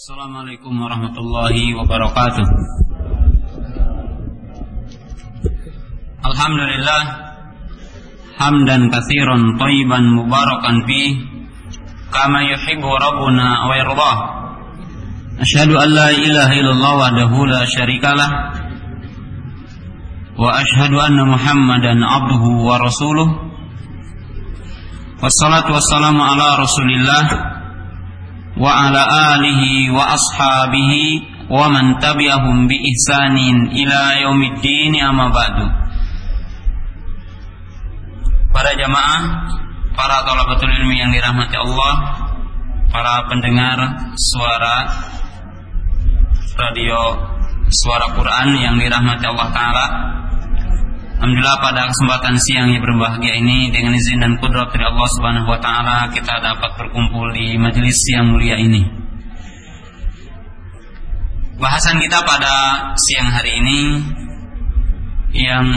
Assalamualaikum warahmatullahi wabarakatuh. Alhamdulillah hamdan katsiran thayyiban mubarakan fi kama yuhibbu rabbuna wa yardah. Asyhadu an la ilaha illallah wahdahu la syarikalah wa asyhadu anna Muhammadan abduhu wa rasuluh. Wassalatu wassalamu ala Rasulillah wa ashabihi wa man tabi'ahum bi ihsanin ila yaumiddin amma ba'du. Para jamaah, para talabatul ilmi yang dirahmati Allah, para pendengar suara radio suara Quran yang dirahmati Allah taala Alhamdulillah pada kesempatan siang yang berbahagia ini dengan izin dan kudrat dari Allah Subhanahu wa taala kita dapat berkumpul di majelis yang mulia ini. Bahasan kita pada siang hari ini yang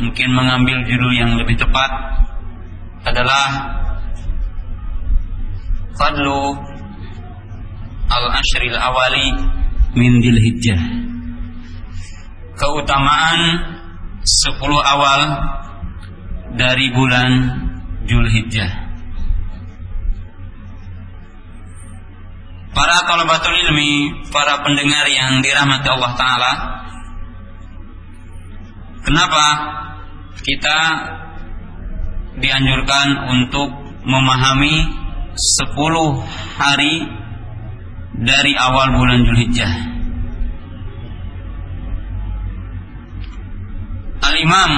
mungkin mengambil judul yang lebih tepat adalah Fadlu Al-Ashril Awali min Hijjah. Keutamaan sepuluh awal dari bulan Julhijjah. Para talabatul ilmi, para pendengar yang dirahmati Allah Ta'ala Kenapa kita dianjurkan untuk memahami sepuluh hari dari awal bulan Julhijjah Al-Imam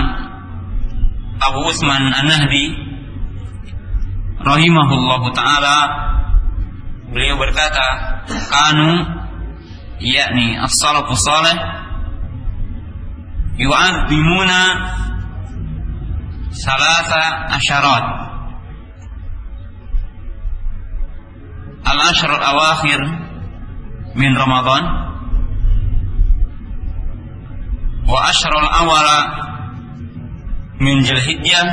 Abu Usman An-Nahdi rahimahullahu taala beliau berkata kanu yakni as-salafu salih yu'azzimuna salasa asyarat al-ashr al-awakhir min Ramadan wa ashrul awala min Zulhijjah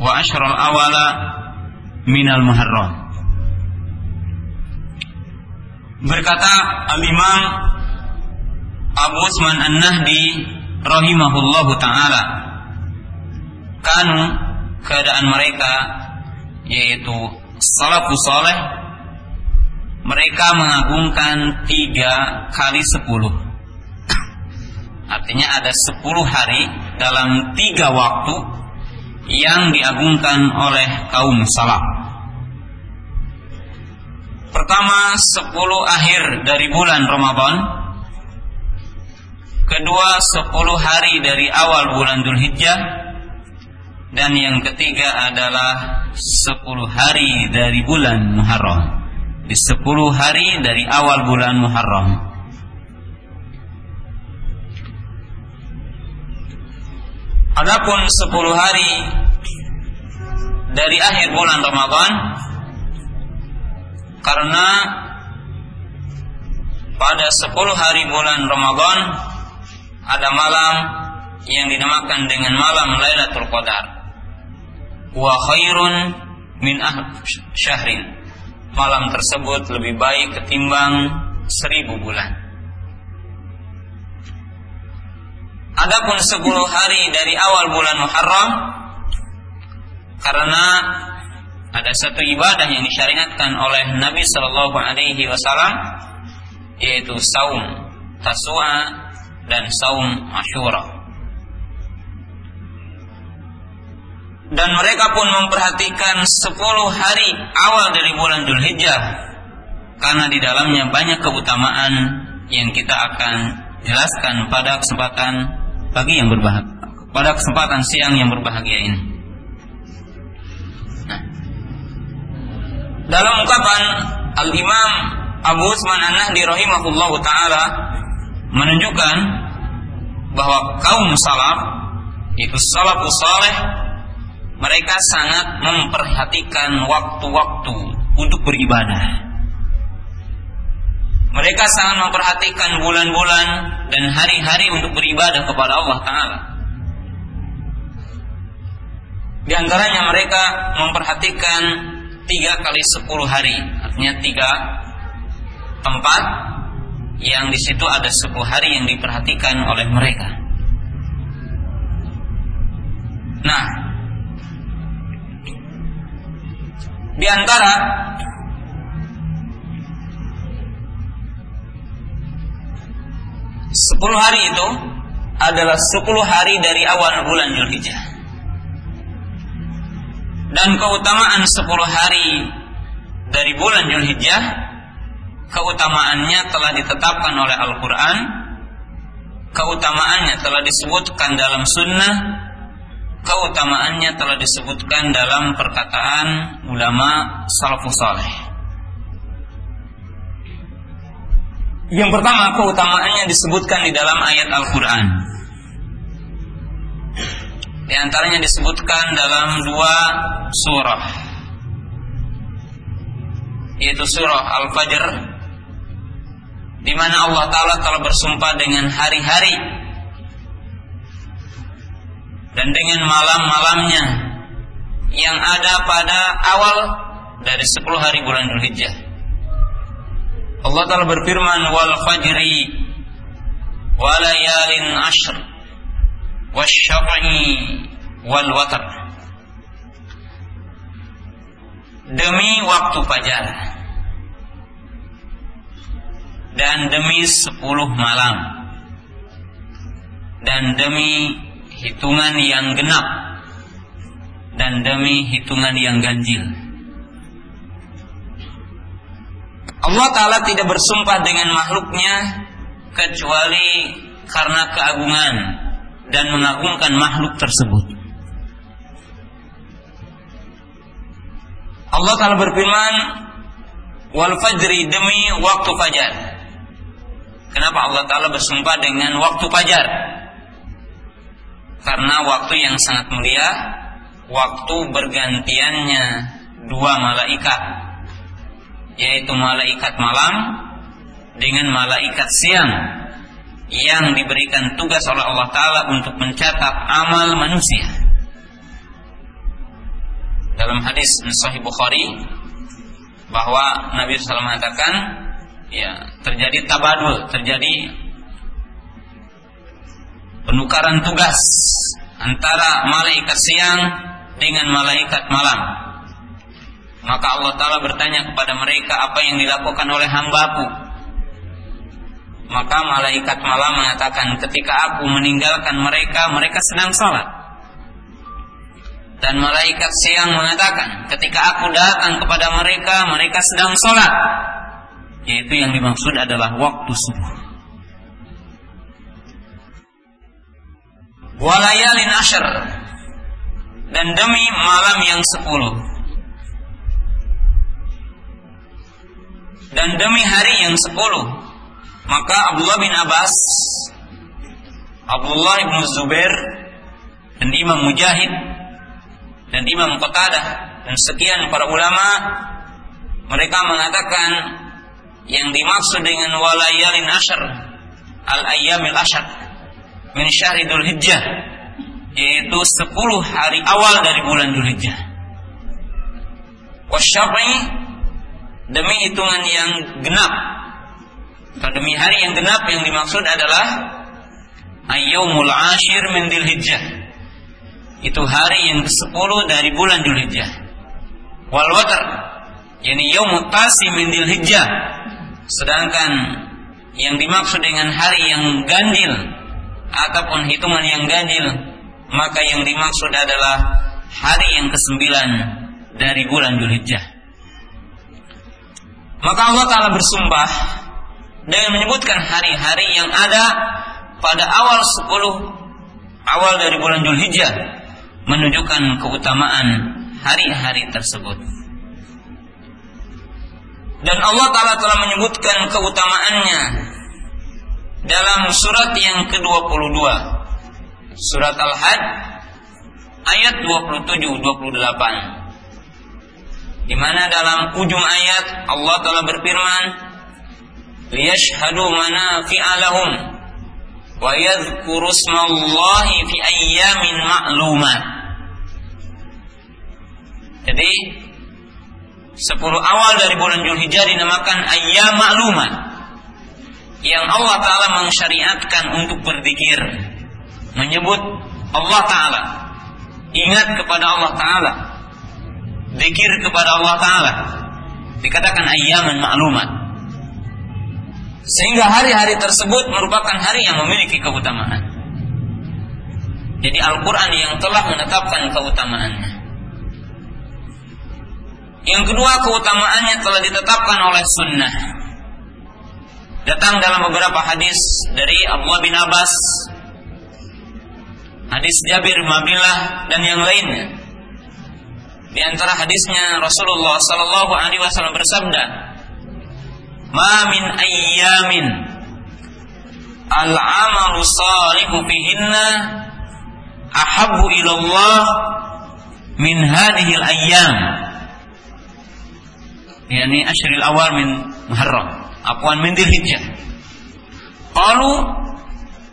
wa ashrul awala min al-Muharram berkata al-Imam Abu Usman An-Nahdi rahimahullahu taala kanu keadaan mereka yaitu salafus saleh mereka mengagungkan tiga kali sepuluh. Artinya ada sepuluh hari dalam tiga waktu yang diagungkan oleh kaum salaf. Pertama, sepuluh akhir dari bulan Ramadan. Kedua, sepuluh hari dari awal bulan Dhul Hijjah. Dan yang ketiga adalah sepuluh hari dari bulan Muharram. Di sepuluh hari dari awal bulan Muharram. Adapun 10 hari dari akhir bulan Ramadan karena pada 10 hari bulan Ramadan ada malam yang dinamakan dengan malam Lailatul Qadar. Wa khairun min ah syahrin. Malam tersebut lebih baik ketimbang seribu bulan. Adapun 10 hari dari awal bulan Muharram karena ada satu ibadah yang disyariatkan oleh Nabi Shallallahu Alaihi Wasallam yaitu saum tasua dan saum ashura. Dan mereka pun memperhatikan 10 hari awal dari bulan Dzulhijjah karena di dalamnya banyak keutamaan yang kita akan jelaskan pada kesempatan pagi yang berbahagia pada kesempatan siang yang berbahagia ini. Nah, dalam ungkapan Al Imam Abu Usman An-Nahdi rahimahullah taala menunjukkan bahwa kaum salaf itu salafus saleh mereka sangat memperhatikan waktu-waktu untuk beribadah. Mereka sangat memperhatikan bulan-bulan dan hari-hari untuk beribadah kepada Allah Ta'ala. Di antaranya mereka memperhatikan tiga kali sepuluh hari, artinya tiga tempat yang di situ ada 10 hari yang diperhatikan oleh mereka. Nah, di antara sepuluh hari itu adalah sepuluh hari dari awal bulan Zulhijjah. Dan keutamaan sepuluh hari dari bulan Zulhijjah keutamaannya telah ditetapkan oleh Al-Quran keutamaannya telah disebutkan dalam sunnah keutamaannya telah disebutkan dalam perkataan ulama salafus saleh yang pertama keutamaannya disebutkan di dalam ayat Al-Quran di antaranya disebutkan dalam dua surah yaitu surah Al-Fajr di mana Allah taala telah bersumpah dengan hari-hari dan dengan malam-malamnya yang ada pada awal dari 10 hari bulan Dzulhijjah. Allah taala berfirman wal fajri walayalin ashr wasyaf'i wal watar demi waktu fajar dan demi sepuluh malam dan demi hitungan yang genap dan demi hitungan yang ganjil Allah Ta'ala tidak bersumpah dengan makhluknya kecuali karena keagungan dan mengagungkan makhluk tersebut. Allah Ta'ala berfirman Wal fajri demi waktu fajar. Kenapa Allah Ta'ala bersumpah dengan waktu fajar? Karena waktu yang sangat mulia Waktu bergantiannya Dua malaikat Yaitu malaikat malam Dengan malaikat siang Yang diberikan tugas oleh Allah Ta'ala Untuk mencatat amal manusia dalam hadis Sahih Bukhari bahwa Nabi SAW mengatakan ya terjadi tabadul, terjadi penukaran tugas antara malaikat siang dengan malaikat malam. Maka Allah Ta'ala bertanya kepada mereka apa yang dilakukan oleh hambaku. Maka malaikat malam mengatakan ketika aku meninggalkan mereka, mereka sedang sholat. Dan malaikat siang mengatakan, ketika aku datang kepada mereka, mereka sedang sholat. Yaitu yang dimaksud adalah waktu subuh. Walayalin ashar dan demi malam yang sepuluh dan demi hari yang sepuluh maka Abdullah bin Abbas Abdullah bin Zubair dan Imam Mujahid dan Imam Qatadah dan sekian para ulama mereka mengatakan yang dimaksud dengan walayalin ashar al ayyamil ashar min syahridul hijjah yaitu 10 hari awal dari bulan Dzulhijjah. Wasyafi demi hitungan yang genap atau demi hari yang genap yang dimaksud adalah ayyumul ashir min dzulhijjah itu hari yang ke-10 dari bulan Dzulhijjah. Wal watar yakni yaumut tasi min Dzulhijjah. Sedangkan yang dimaksud dengan hari yang ganjil ataupun hitungan yang ganjil maka yang dimaksud adalah hari yang ke-9 dari bulan Dzulhijjah. Maka Allah Ta'ala bersumpah dengan menyebutkan hari-hari yang ada pada awal 10 awal dari bulan Dzulhijjah menunjukkan keutamaan hari-hari tersebut. Dan Allah Ta'ala telah menyebutkan keutamaannya dalam surat yang ke-22. Surat Al-Had ayat 27-28. Di mana dalam ujung ayat Allah Ta'ala berfirman, "Liyashhadu manafi'alahum wa yadhkuru smallahi fi ayyamin ma'lumat." Jadi Sepuluh awal dari bulan Julhijjah dinamakan ayam maklumat yang Allah Ta'ala mensyariatkan untuk berzikir menyebut Allah Ta'ala ingat kepada Allah Ta'ala zikir kepada Allah Ta'ala. Dikatakan ayaman maklumat sehingga hari-hari tersebut merupakan hari yang memiliki keutamaan. Jadi Al-Quran yang telah menetapkan keutamaannya. Yang kedua keutamaannya telah ditetapkan oleh sunnah. Datang dalam beberapa hadis dari Abdullah bin Abbas hadis Jabir Abdullah dan yang lainnya di antara hadisnya Rasulullah sallallahu alaihi wasallam bersabda, "Ma min ayyamin al-amalu salihu fihinna ahabbu ila Allah min hadhihi al-ayyam." Yani ashril awal min Muharram, aqwan min Dzulhijjah. Qalu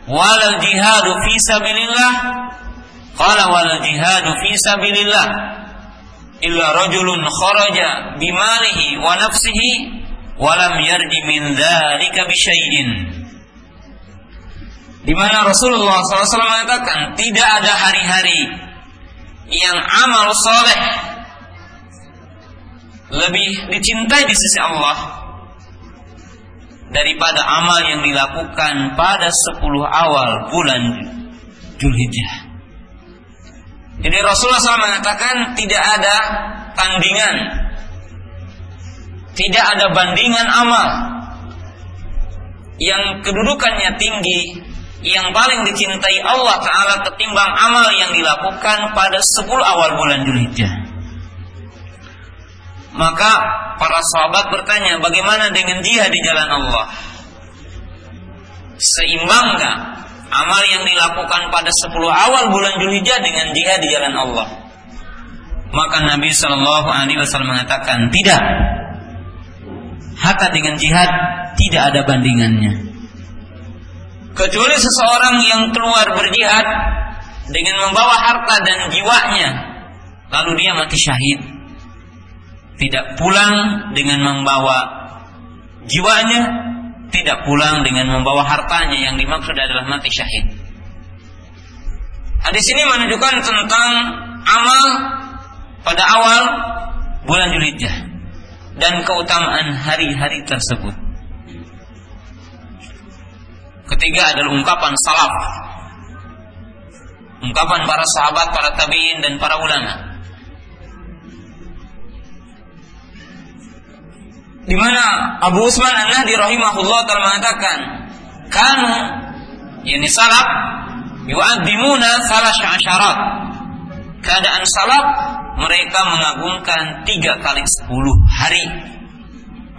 wal jihadu fi sabilillah qala wal jihadu fi sabilillah illa rajulun kharaja bimalihi wa nafsihi wa lam yarji min dzalika bi syai'in di mana Rasulullah SAW mengatakan tidak ada hari-hari yang amal soleh lebih dicintai di sisi Allah daripada amal yang dilakukan pada 10 awal bulan Julhijjah. Jadi Rasulullah SAW mengatakan tidak ada tandingan, tidak ada bandingan amal yang kedudukannya tinggi, yang paling dicintai Allah Taala ketimbang amal yang dilakukan pada 10 awal bulan Dzulhijjah. Maka para sahabat bertanya, bagaimana dengan jihad di jalan Allah? Seimbangkah amal yang dilakukan pada 10 awal bulan Julhijjah dengan jihad di jalan Allah. Maka Nabi Shallallahu Alaihi Wasallam mengatakan tidak. Hatta dengan jihad tidak ada bandingannya. Kecuali seseorang yang keluar berjihad dengan membawa harta dan jiwanya, lalu dia mati syahid. Tidak pulang dengan membawa jiwanya, tidak pulang dengan membawa hartanya yang dimaksud adalah mati syahid. Hadis ini menunjukkan tentang amal pada awal bulan Julhijjah dan keutamaan hari-hari tersebut. Ketiga adalah ungkapan salaf. Ungkapan para sahabat, para tabi'in dan para ulama di mana Abu Usman An-Nahdi rahimahullah telah mengatakan kanu yakni salaf yu'addimuna salah syarat. Keadaan salaf mereka mengagungkan tiga kali sepuluh hari.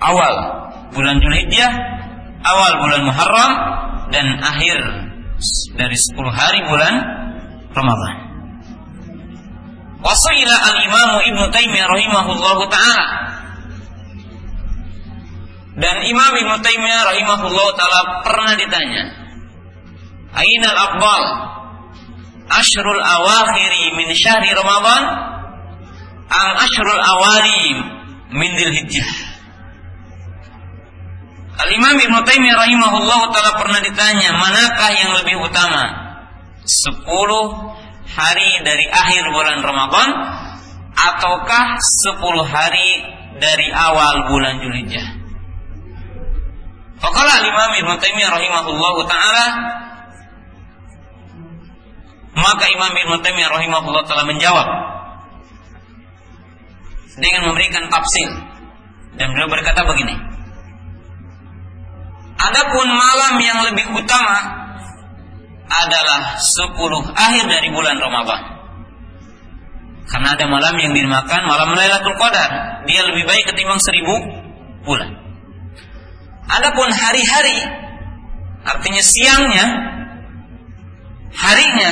Awal bulan Julhijjah awal bulan Muharram dan akhir dari sepuluh hari bulan Ramadhan Wasuila al-imamu Ibnu Taimiyah rahimahullahu taala dan Imam Ibn Taimiyah rahimahullah taala pernah ditanya, "Ainal aqbal ashrul awakhiri min syahri Ramadan am ashrul awali min Dzulhijjah?" Al-Imam Ibn Taimiyah rahimahullah taala pernah ditanya, "Manakah yang lebih utama? 10 hari dari akhir bulan Ramadan ataukah 10 hari dari awal bulan Dzulhijjah?" Faqala Imam Ibn Taimiyah rahimahullahu taala maka Imam Ibn Taimiyah rahimahullah taala menjawab dengan memberikan tafsir dan beliau berkata begini Adapun malam yang lebih utama adalah 10 akhir dari bulan Ramadan. Karena ada malam yang dinamakan malam Lailatul Qadar. Dia lebih baik ketimbang seribu bulan. Adapun hari-hari artinya siangnya harinya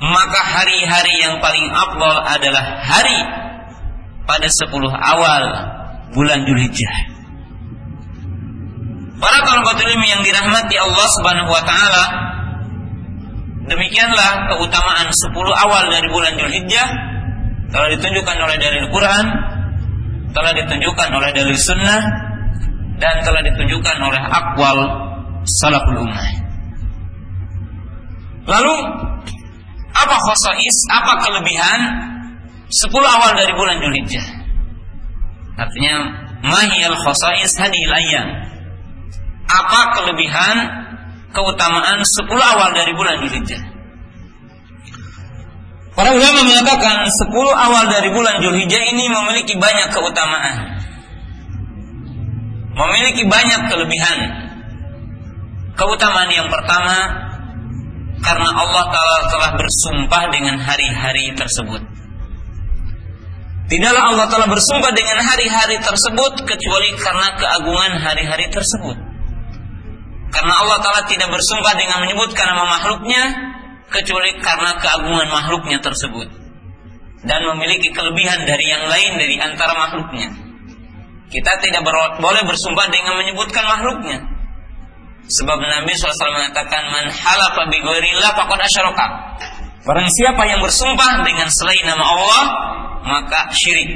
maka hari-hari yang paling afdal adalah hari pada 10 awal bulan Julhijjah. Para talabatul yang dirahmati Allah Subhanahu wa taala demikianlah keutamaan 10 awal dari bulan Julhijjah telah ditunjukkan oleh dalil Quran telah ditunjukkan oleh dalil sunnah dan telah ditunjukkan oleh akwal salaful ummah. Lalu apa khosais, apa kelebihan 10 awal dari bulan Dzulhijjah? Artinya mahiyal khosais hadil ayam. Apa kelebihan keutamaan 10 awal dari bulan Dzulhijjah? Para ulama mengatakan 10 awal dari bulan Dzulhijjah ini memiliki banyak keutamaan. Memiliki banyak kelebihan. Keutamaan yang pertama karena Allah Ta'ala telah bersumpah dengan hari-hari tersebut. Tidaklah Allah Ta'ala bersumpah dengan hari-hari tersebut kecuali karena keagungan hari-hari tersebut. Karena Allah Ta'ala tidak bersumpah dengan menyebutkan nama makhluknya kecuali karena keagungan makhluknya tersebut. Dan memiliki kelebihan dari yang lain dari antara makhluknya. Kita tidak boleh bersumpah dengan menyebutkan makhluknya. Sebab Nabi SAW mengatakan man halafa bi ghairillah faqad. Barang siapa yang bersumpah dengan selain nama Allah, maka syirik.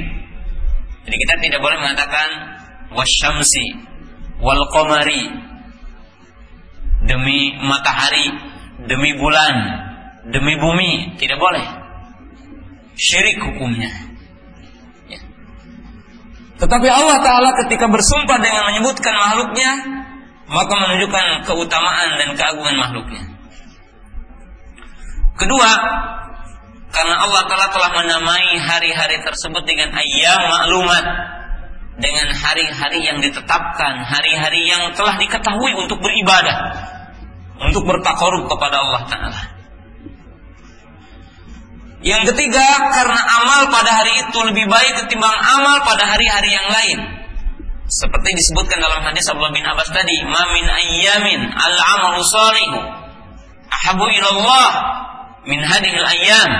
Jadi kita tidak boleh mengatakan wasyamsi wal qamari demi matahari, demi bulan, demi bumi, tidak boleh. Syirik hukumnya. Tetapi Allah Ta'ala ketika bersumpah dengan menyebutkan makhluknya maka menunjukkan keutamaan dan keagungan makhluknya. Kedua, karena Allah Ta'ala telah menamai hari-hari tersebut dengan ayam maklumat dengan hari-hari yang ditetapkan, hari-hari yang telah diketahui untuk beribadah, untuk bertakarub kepada Allah Ta'ala. Yang ketiga, karena amal pada hari itu lebih baik ketimbang amal pada hari-hari yang lain. Seperti disebutkan dalam hadis Abdullah bin Abbas tadi, "Ma min ayyamin al-amalu salihu ahabu ilallah min hadhil ayyam."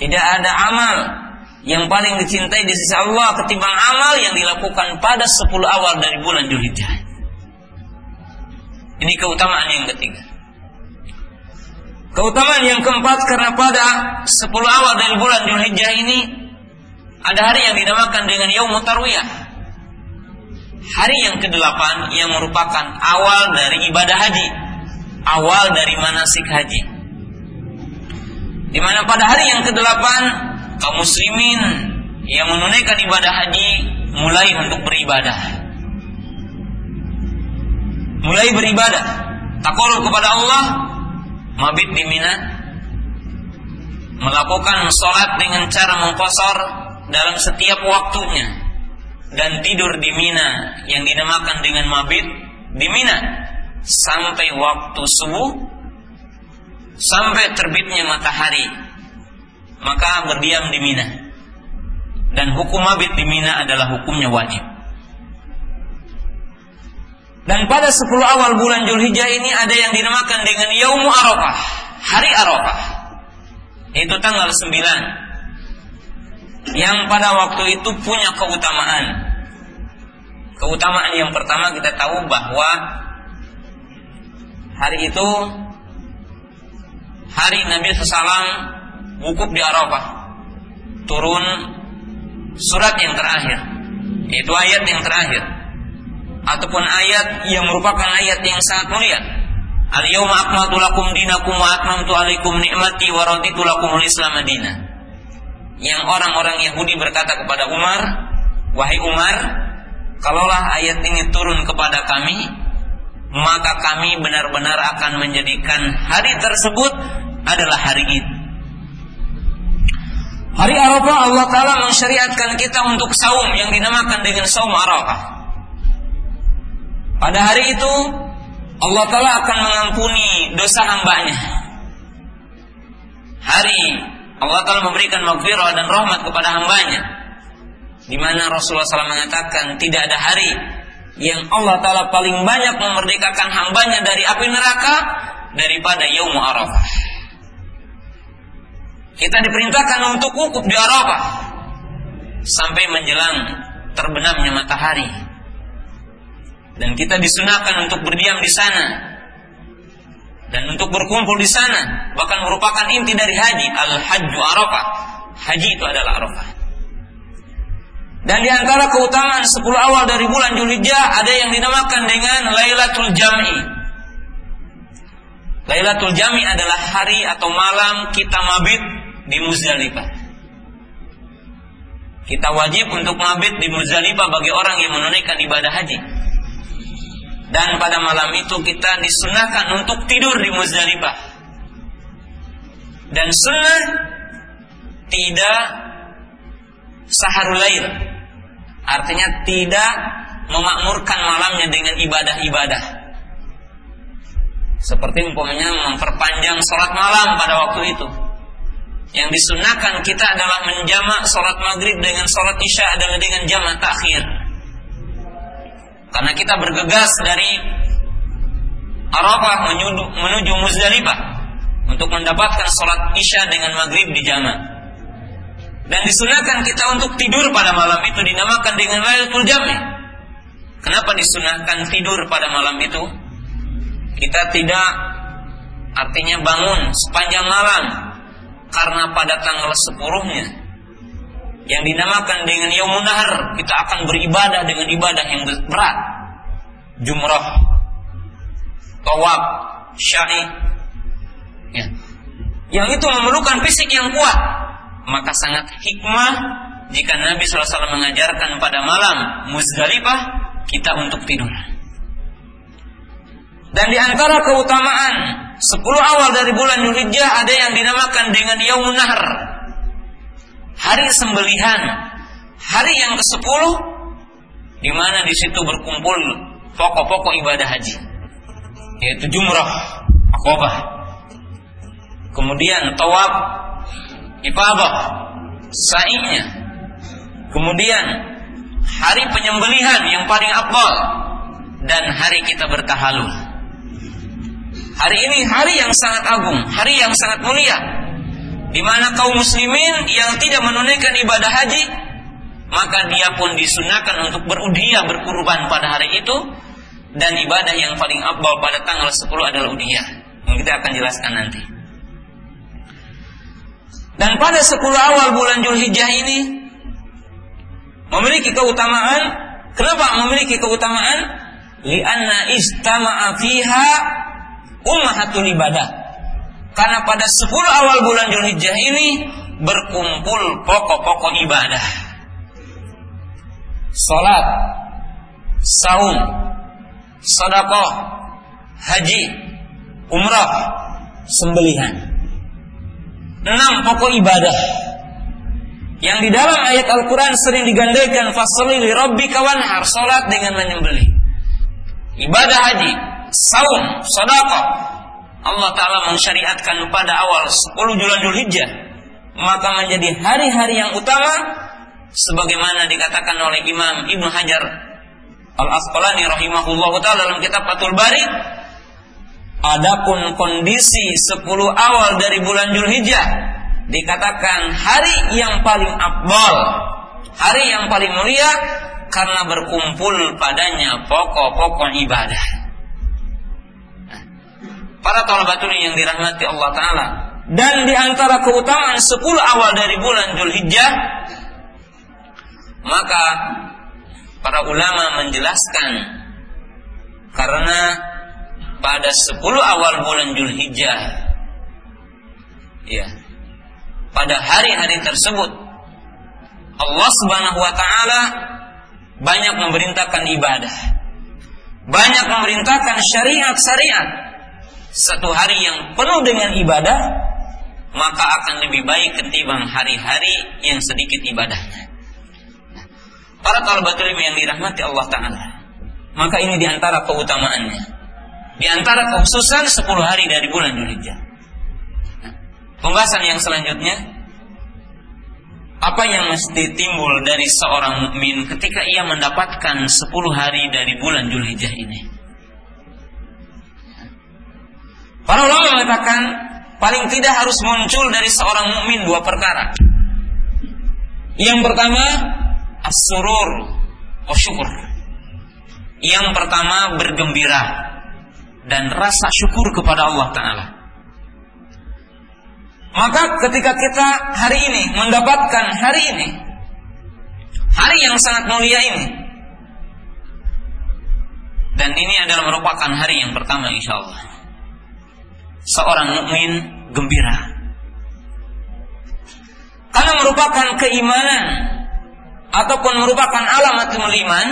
Tidak ada amal yang paling dicintai di sisi Allah ketimbang amal yang dilakukan pada 10 awal dari bulan Dzulhijjah. Ini keutamaan yang ketiga. Keutamaan yang keempat karena pada 10 awal dari bulan Dzulhijjah ini ada hari yang dinamakan dengan Yaumut Tarwiyah hari yang ke-8 yang merupakan awal dari ibadah haji, awal dari manasik haji. Di mana pada hari yang ke-8 kaum muslimin yang menunaikan ibadah haji mulai untuk beribadah. Mulai beribadah, takol kepada Allah, mabit di Mina, melakukan sholat dengan cara mengkosor dalam setiap waktunya dan tidur di Mina yang dinamakan dengan mabit di Mina. Sampai waktu subuh sampai terbitnya matahari maka berdiam di Mina. Dan hukum mabit di Mina adalah hukumnya wajib dan pada 10 awal bulan Julhijjah ini ada yang dinamakan dengan Yaumu Arafah hari Arafah. Itu tanggal 9 yang pada waktu itu punya keutamaan. Keutamaan yang pertama kita tahu bahwa hari itu hari Nabi SAW wukuf di Arafah. Turun surat yang terakhir yaitu ayat yang terakhir ataupun ayat yang merupakan ayat yang sangat mulia Al-yawma akmaltu lakum dinakum wa atmamtu alaikum ni'mati wa raditu lakum al-islam yang orang-orang Yahudi berkata kepada Umar, "Wahai Umar, kalaulah ayat ini turun kepada kami, maka kami benar-benar akan menjadikan hari tersebut adalah hari Id." Hari Arafah Allah Ta'ala mensyariatkan kita untuk saum yang dinamakan dengan saum Arafah. Pada hari itu Allah Ta'ala akan mengampuni dosa hambanya. Hari Allah telah memberikan maghfirah dan rahmat kepada hambanya. Di mana Rasulullah SAW mengatakan tidak ada hari yang Allah Ta'ala paling banyak memerdekakan hambanya dari api neraka daripada Yaum Arafah. Kita diperintahkan untuk wukuf di Arafah sampai menjelang terbenamnya matahari. Dan kita disunahkan untuk berdiam di sana dan untuk berkumpul di sana bahkan merupakan inti dari haji al hajju arafah haji itu adalah arafah Dan di antara keutamaan 10 awal dari bulan Julhijjah ada yang dinamakan dengan Lailatul Jam'i. Lailatul Jam'i adalah hari atau malam kita mabit di Muzdalifah. Kita wajib untuk mabit di Muzdalifah bagi orang yang menunaikan ibadah haji. Dan pada malam itu kita disunahkan untuk tidur di Muzdalifah. Dan sunnah tidak saharul lail. Artinya tidak memakmurkan malamnya dengan ibadah-ibadah. Seperti umpamanya memperpanjang sholat malam pada waktu itu. Yang disunahkan kita adalah menjamak sholat maghrib dengan sholat isya adalah dengan jamak takhir. Karena kita bergegas dari Arafah menuju, menuju Muzdalifah untuk mendapatkan sholat isya dengan maghrib di jamak. Dan disunahkan kita untuk tidur pada malam itu dinamakan dengan Lailatul Jami. Kenapa disunahkan tidur pada malam itu? Kita tidak artinya bangun sepanjang malam karena pada tanggal sepuluhnya yang dinamakan dengan Yaumun Nahar kita akan beribadah dengan ibadah yang berat jumrah tawab syai ya. yang itu memerlukan fisik yang kuat maka sangat hikmah jika Nabi SAW mengajarkan pada malam Muzdalifah kita untuk tidur. Dan di antara keutamaan 10 awal dari bulan Dzulhijjah ada yang dinamakan dengan Yaumun Nahr. Hari sembelihan, hari yang ke-10 di mana di situ berkumpul pokok-pokok ibadah haji yaitu jumrah, akobah. Kemudian tawaf ifadah, sa'inya. Kemudian hari penyembelihan yang paling afdal dan hari kita bertahalul. Hari ini hari yang sangat agung, hari yang sangat mulia di mana kaum muslimin yang tidak menunaikan ibadah haji maka dia pun disunahkan untuk berudhiyah berkurban pada hari itu dan ibadah yang paling abal pada tanggal 10 adalah udhiyah yang kita akan jelaskan nanti. Dan pada 10 awal bulan Julhijjah ini memiliki keutamaan. Kenapa memiliki keutamaan? Lianna istama'a fiha ummahatul ibadah. Karena pada 10 awal bulan Julhijjah ini berkumpul pokok-pokok ibadah. Salat, saum, sedekah, haji, umrah, sembelihan. Enam pokok ibadah. Yang di dalam ayat Al-Quran sering digandaikan fasli li rabbika wanhar salat dengan menyembelih. Ibadah haji saum sedekah Allah taala mensyariatkan pada awal 10 bulan Dzulhijjah maka menjadi hari-hari yang utama sebagaimana dikatakan oleh Imam Ibnu Hajar Al-Asqalani rahimahullah taala dalam kitab Fathul Bari Adapun kondisi 10 awal dari bulan Julhijjah dikatakan hari yang paling abdal, hari yang paling mulia karena berkumpul padanya pokok-pokok ibadah. Para talabatul yang dirahmati Allah taala dan di antara keutamaan 10 awal dari bulan Julhijjah maka para ulama menjelaskan karena pada 10 awal bulan Julhijjah. Ya. Pada hari-hari tersebut Allah Subhanahu wa taala banyak memerintahkan ibadah. Banyak memerintahkan syariat-syariat. Satu hari yang penuh dengan ibadah maka akan lebih baik ketimbang hari-hari yang sedikit ibadahnya. Para talabatul ilmi yang dirahmati Allah taala. Maka ini di antara keutamaannya. Di antara kekhususan 10 hari dari bulan Dzulhijjah. pembahasan yang selanjutnya apa yang mesti timbul dari seorang mukmin ketika ia mendapatkan 10 hari dari bulan Dzulhijjah ini? Para ulama mengatakan paling tidak harus muncul dari seorang mukmin dua perkara. Yang pertama, as-surur syukur. Yang pertama bergembira dan rasa syukur kepada Allah Ta'ala. Maka ketika kita hari ini mendapatkan hari ini, Hari yang sangat mulia ini. Dan ini adalah merupakan hari yang pertama insya Allah. Seorang mukmin gembira. Karena merupakan keimanan ataupun merupakan alamat iman,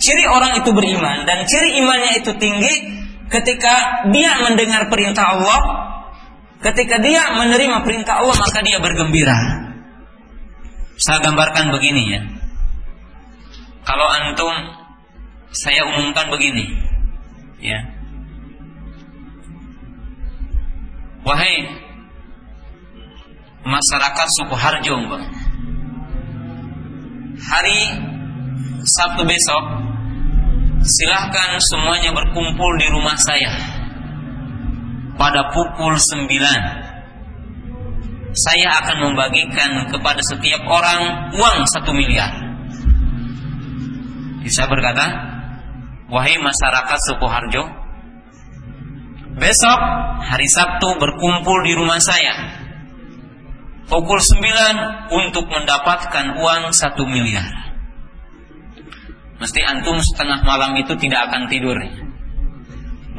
ciri orang itu beriman dan ciri imannya itu tinggi ketika dia mendengar perintah Allah, ketika dia menerima perintah Allah maka dia bergembira. Saya gambarkan begini ya. Kalau antum saya umumkan begini. Ya. Wahai masyarakat suku Harjo, Hari Sabtu besok silahkan semuanya berkumpul di rumah saya. Pada pukul 9 saya akan membagikan kepada setiap orang uang satu miliar. Bisa berkata wahai masyarakat Sukoharjo besok hari Sabtu berkumpul di rumah saya pukul 9 untuk mendapatkan uang satu miliar Mesti antum setengah malam itu tidak akan tidur.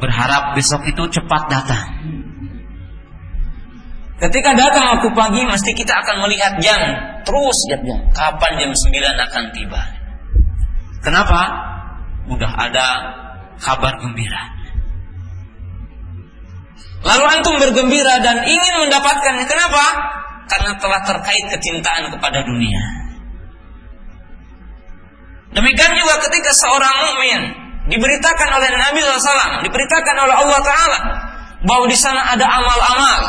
Berharap besok itu cepat datang. Ketika datang waktu pagi mesti kita akan melihat jam terus jam kapan jam 9 akan tiba. Kenapa? Udah ada kabar gembira. Lalu antum bergembira dan ingin mendapatkan kenapa? Karena telah terkait kecintaan kepada dunia. Demikian juga ketika seorang mukmin diberitakan oleh Nabi SAW, diberitakan oleh Allah Taala bahwa di sana ada amal-amal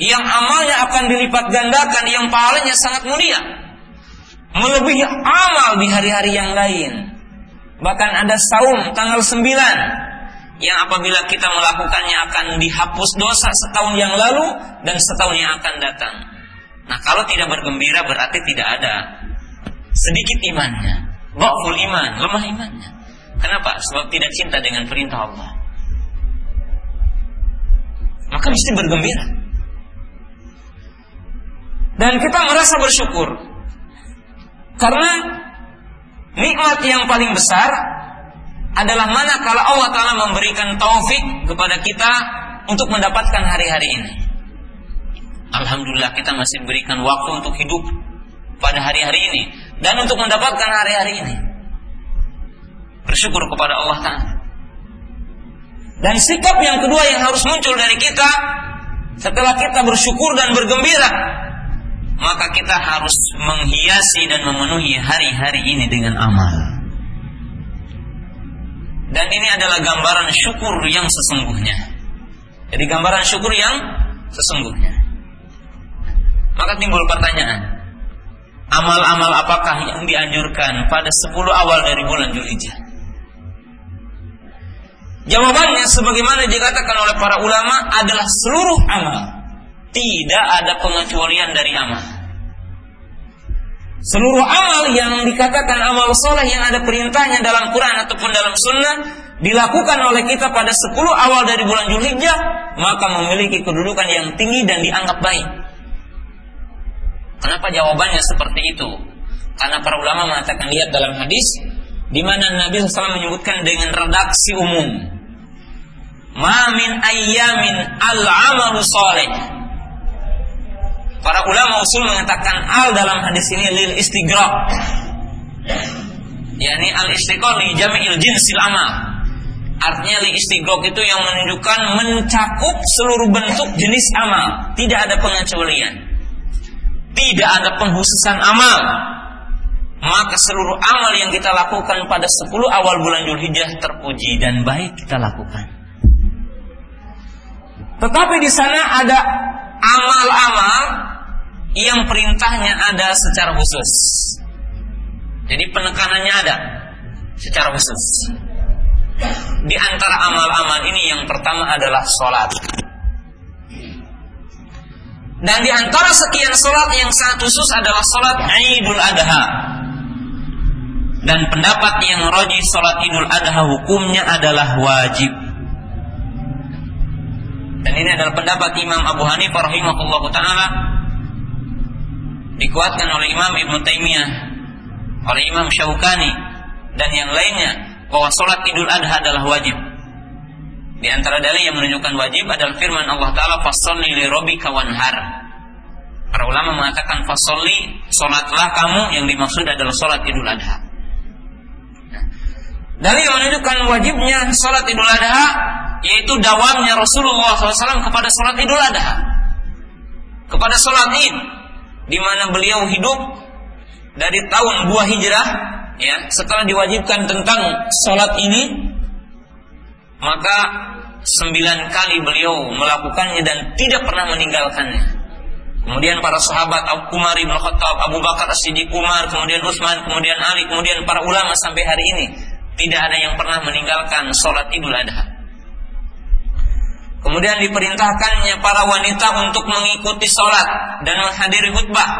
yang amalnya akan dilipat gandakan, yang pahalanya sangat mulia, melebihi amal di hari-hari yang lain. Bahkan ada saum tanggal 9 yang apabila kita melakukannya akan dihapus dosa setahun yang lalu dan setahun yang akan datang. Nah, kalau tidak bergembira berarti tidak ada sedikit imannya, dhaful iman, lemah imannya. Kenapa? Sebab tidak cinta dengan perintah Allah. Maka mesti bergembira. Dan kita merasa bersyukur. Karena nikmat yang paling besar adalah mana kalau Allah Ta'ala memberikan taufik kepada kita untuk mendapatkan hari-hari ini. Alhamdulillah kita masih berikan waktu untuk hidup pada hari-hari ini dan untuk mendapatkan hari-hari ini. Bersyukur kepada Allah Ta'ala. Dan sikap yang kedua yang harus muncul dari kita setelah kita bersyukur dan bergembira, maka kita harus menghiasi dan memenuhi hari-hari ini dengan amal. Dan ini adalah gambaran syukur yang sesungguhnya. Jadi gambaran syukur yang sesungguhnya. Maka timbul pertanyaan, Amal-amal apakah yang dianjurkan pada 10 awal dari bulan Zulhijjah? Jawabannya sebagaimana dikatakan oleh para ulama adalah seluruh amal. Tidak ada pengecualian dari amal. Seluruh amal yang dikatakan amal soleh yang ada perintahnya dalam Quran ataupun dalam sunnah dilakukan oleh kita pada 10 awal dari bulan Zulhijjah maka memiliki kedudukan yang tinggi dan dianggap baik. Kenapa jawabannya seperti itu? Karena para ulama mengatakan lihat dalam hadis di mana Nabi SAW menyebutkan dengan redaksi umum. Ma min ayyamin al-amalu salih. Para ulama usul mengatakan al dalam hadis ini lil istighraq. Yani al istighraq li jami'il jinsil amal. Artinya li istighraq itu yang menunjukkan mencakup seluruh bentuk jenis amal, tidak ada pengecualian tidak ada penghususan amal maka seluruh amal yang kita lakukan pada 10 awal bulan Julhijjah terpuji dan baik kita lakukan. Tetapi di sana ada amal-amal yang perintahnya ada secara khusus. Jadi penekanannya ada secara khusus. Di antara amal-amal ini yang pertama adalah sholat. Dan di antara sekian sholat yang sangat khusus adalah sholat Idul Adha. Dan pendapat yang roji sholat Idul Adha hukumnya adalah wajib. Dan ini adalah pendapat Imam Abu Hanifah rahimahullah taala dikuatkan oleh Imam Ibn Taimiyah, oleh Imam Syaukani dan yang lainnya bahwa sholat Idul Adha adalah wajib. Di antara dalil yang menunjukkan wajib adalah firman Allah Taala fasolli li rabbika wanhar. Para ulama mengatakan fasolli sholatlah kamu yang dimaksud adalah sholat Idul Adha. Dalil yang menunjukkan wajibnya sholat Idul Adha yaitu dawamnya Rasulullah SAW kepada sholat Idul Adha, kepada sholat Id, di mana beliau hidup dari tahun dua hijrah, ya setelah diwajibkan tentang sholat ini maka sembilan kali beliau melakukannya dan tidak pernah meninggalkannya. Kemudian para sahabat Abu Umar bin Khattab, Abu Bakar As-Siddiq Umar, kemudian Utsman, kemudian Ali, kemudian para ulama sampai hari ini tidak ada yang pernah meninggalkan sholat Idul Adha. Kemudian diperintahkannya para wanita untuk mengikuti sholat dan menghadiri khutbah.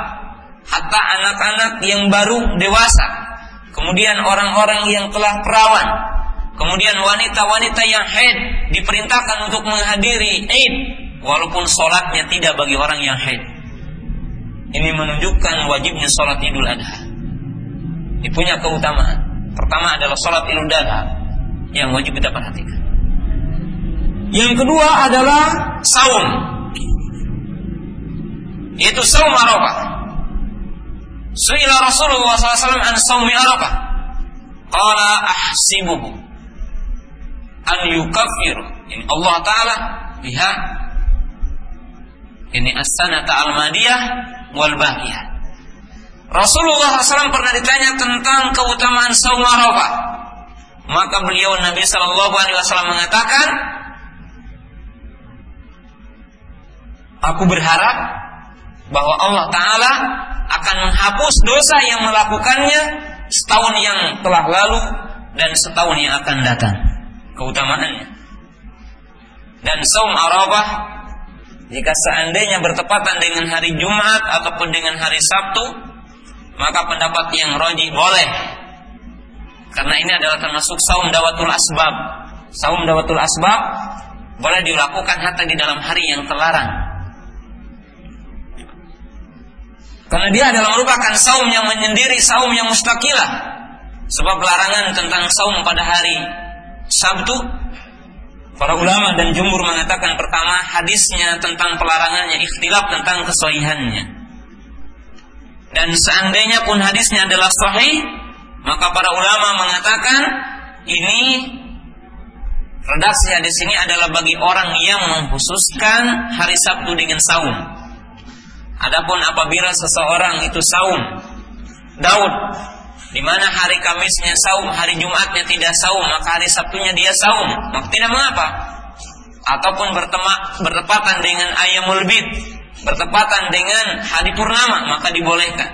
Hatta anak-anak yang baru dewasa. Kemudian orang-orang yang telah perawan Kemudian wanita-wanita yang haid diperintahkan untuk menghadiri Eid walaupun sholatnya tidak bagi orang yang haid. Ini menunjukkan wajibnya sholat Idul Adha. Ini punya keutamaan. Pertama adalah sholat Idul Adha yang wajib kita perhatikan. Yang kedua adalah saum. Yaitu saum Arafah. Suila Rasulullah SAW an saumi Arafah. Qala ahsibuhu an yukaffir ini Allah taala lihat ini as-sanata al-madiyah wal baqiyah Rasulullah SAW pernah ditanya tentang keutamaan saum Arafah. Maka beliau Nabi Shallallahu Alaihi Wasallam mengatakan, Aku berharap bahwa Allah Taala akan menghapus dosa yang melakukannya setahun yang telah lalu dan setahun yang akan datang keutamaannya. Dan saum Arafah jika seandainya bertepatan dengan hari Jumat ataupun dengan hari Sabtu, maka pendapat yang roji boleh. Karena ini adalah termasuk saum dawatul asbab. Saum dawatul asbab boleh dilakukan hatta di dalam hari yang terlarang. Karena dia adalah merupakan saum yang menyendiri, saum yang mustaqilah. Sebab larangan tentang saum pada hari Sabtu Para ulama dan jumhur mengatakan pertama hadisnya tentang pelarangannya ikhtilaf tentang kesohihannya. Dan seandainya pun hadisnya adalah sahih, maka para ulama mengatakan ini redaksi hadis ini adalah bagi orang yang mengkhususkan hari Sabtu dengan saum. Adapun apabila seseorang itu saum, Daud di mana hari Kamisnya saum, hari Jumatnya tidak saum, maka hari Sabtunya dia saum, maka tidak mengapa. Ataupun bertema, bertepatan dengan ayamul bid, bertepatan dengan hari purnama, maka dibolehkan.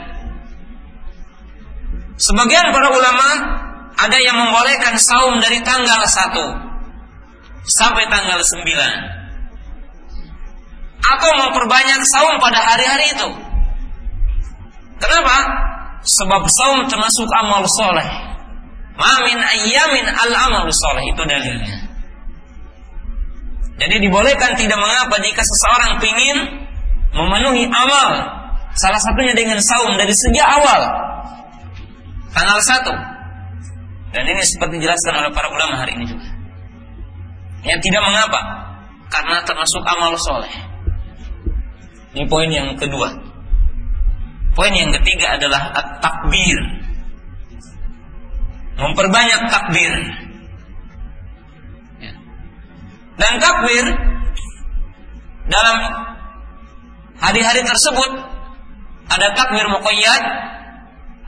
Sebagian para ulama ada yang membolehkan saum dari tanggal 1 sampai tanggal 9. Atau memperbanyak saum pada hari-hari itu. Kenapa? Sebab saum termasuk amal soleh. Mamin ayamin al amal soleh itu dalilnya. Jadi dibolehkan tidak mengapa jika seseorang ingin memenuhi amal salah satunya dengan saum dari sejak awal tanggal satu dan ini seperti dijelaskan oleh para ulama hari ini juga. Yang tidak mengapa karena termasuk amal soleh. Ini poin yang kedua. Poin yang ketiga adalah at-takbir. Memperbanyak takbir. Ya. Dan takbir dalam hari-hari tersebut ada takbir muqayyad,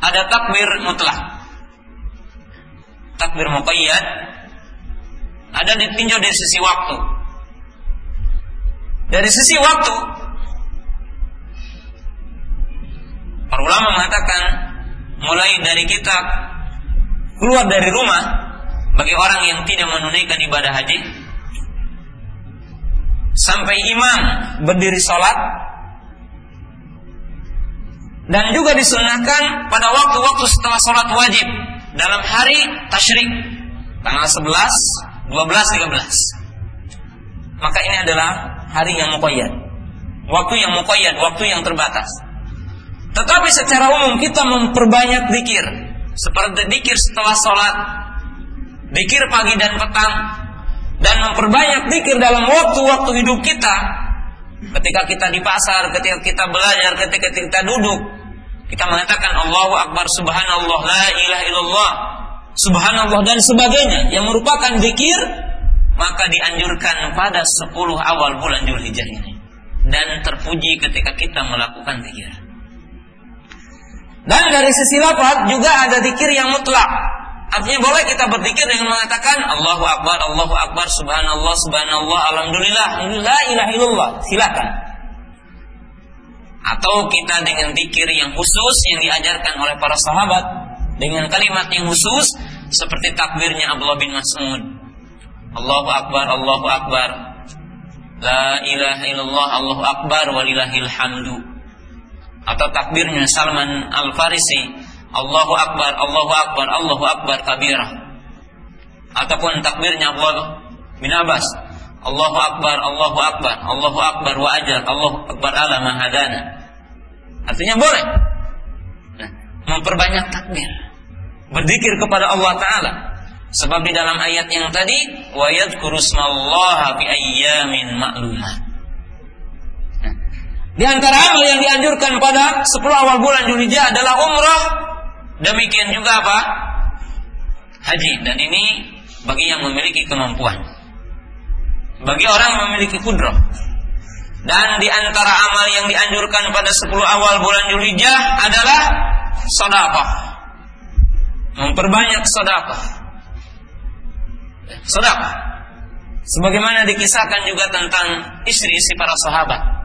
ada takbir mutlak. Takbir muqayyad ada ditinjau dari sisi waktu. Dari sisi waktu Para ulama mengatakan mulai dari kita keluar dari rumah bagi orang yang tidak menunaikan ibadah haji sampai imam berdiri sholat dan juga disunahkan pada waktu-waktu setelah sholat wajib dalam hari tasyrik tanggal 11, 12, 13 maka ini adalah hari yang muqayyad. Waktu yang muqayyad waktu yang terbatas Tetapi secara umum kita memperbanyak dikir. Seperti dikir setelah sholat. Dikir pagi dan petang. Dan memperbanyak dikir dalam waktu-waktu hidup kita. Ketika kita di pasar, ketika kita belajar, ketika kita duduk. Kita mengatakan Allahu Akbar Subhanallah La ilaha illallah Subhanallah dan sebagainya Yang merupakan dikir Maka dianjurkan pada 10 awal bulan Julhijjah ini Dan terpuji ketika kita melakukan dikir dan dari sisi lafaz juga ada zikir yang mutlak. Artinya boleh kita berzikir dengan mengatakan Allahu Akbar, Allahu Akbar, Subhanallah, Subhanallah, Alhamdulillah, La ilaha illallah. Silakan. Atau kita dengan zikir yang khusus yang diajarkan oleh para sahabat dengan kalimat yang khusus seperti takbirnya Abdullah bin Mas'ud. Allahu Akbar, Allahu Akbar. La ilaha illallah, Allahu Akbar, walillahil hamdu atau takbirnya Salman Al Farisi Allahu Akbar Allahu Akbar Allahu Akbar kabira ataupun takbirnya Allah bin Abbas Allahu Akbar Allahu Akbar Allahu Akbar wa ajar Allahu Akbar ala mahadana artinya boleh. Nah, memperbanyak takbir. Berzikir kepada Allah Taala. Sebab di dalam ayat yang tadi wa yadhkuru smallaha fi ayyamin ma'lumat di antara amal yang dianjurkan pada 10 awal bulan Julhijjah adalah umrah. Demikian juga apa? Haji. Dan ini bagi yang memiliki kemampuan. Bagi orang yang memiliki kudrah. Dan di antara amal yang dianjurkan pada 10 awal bulan Julhijjah adalah sedekah. Memperbanyak sedekah. Sedekah. Sebagaimana dikisahkan juga tentang istri-istri para sahabat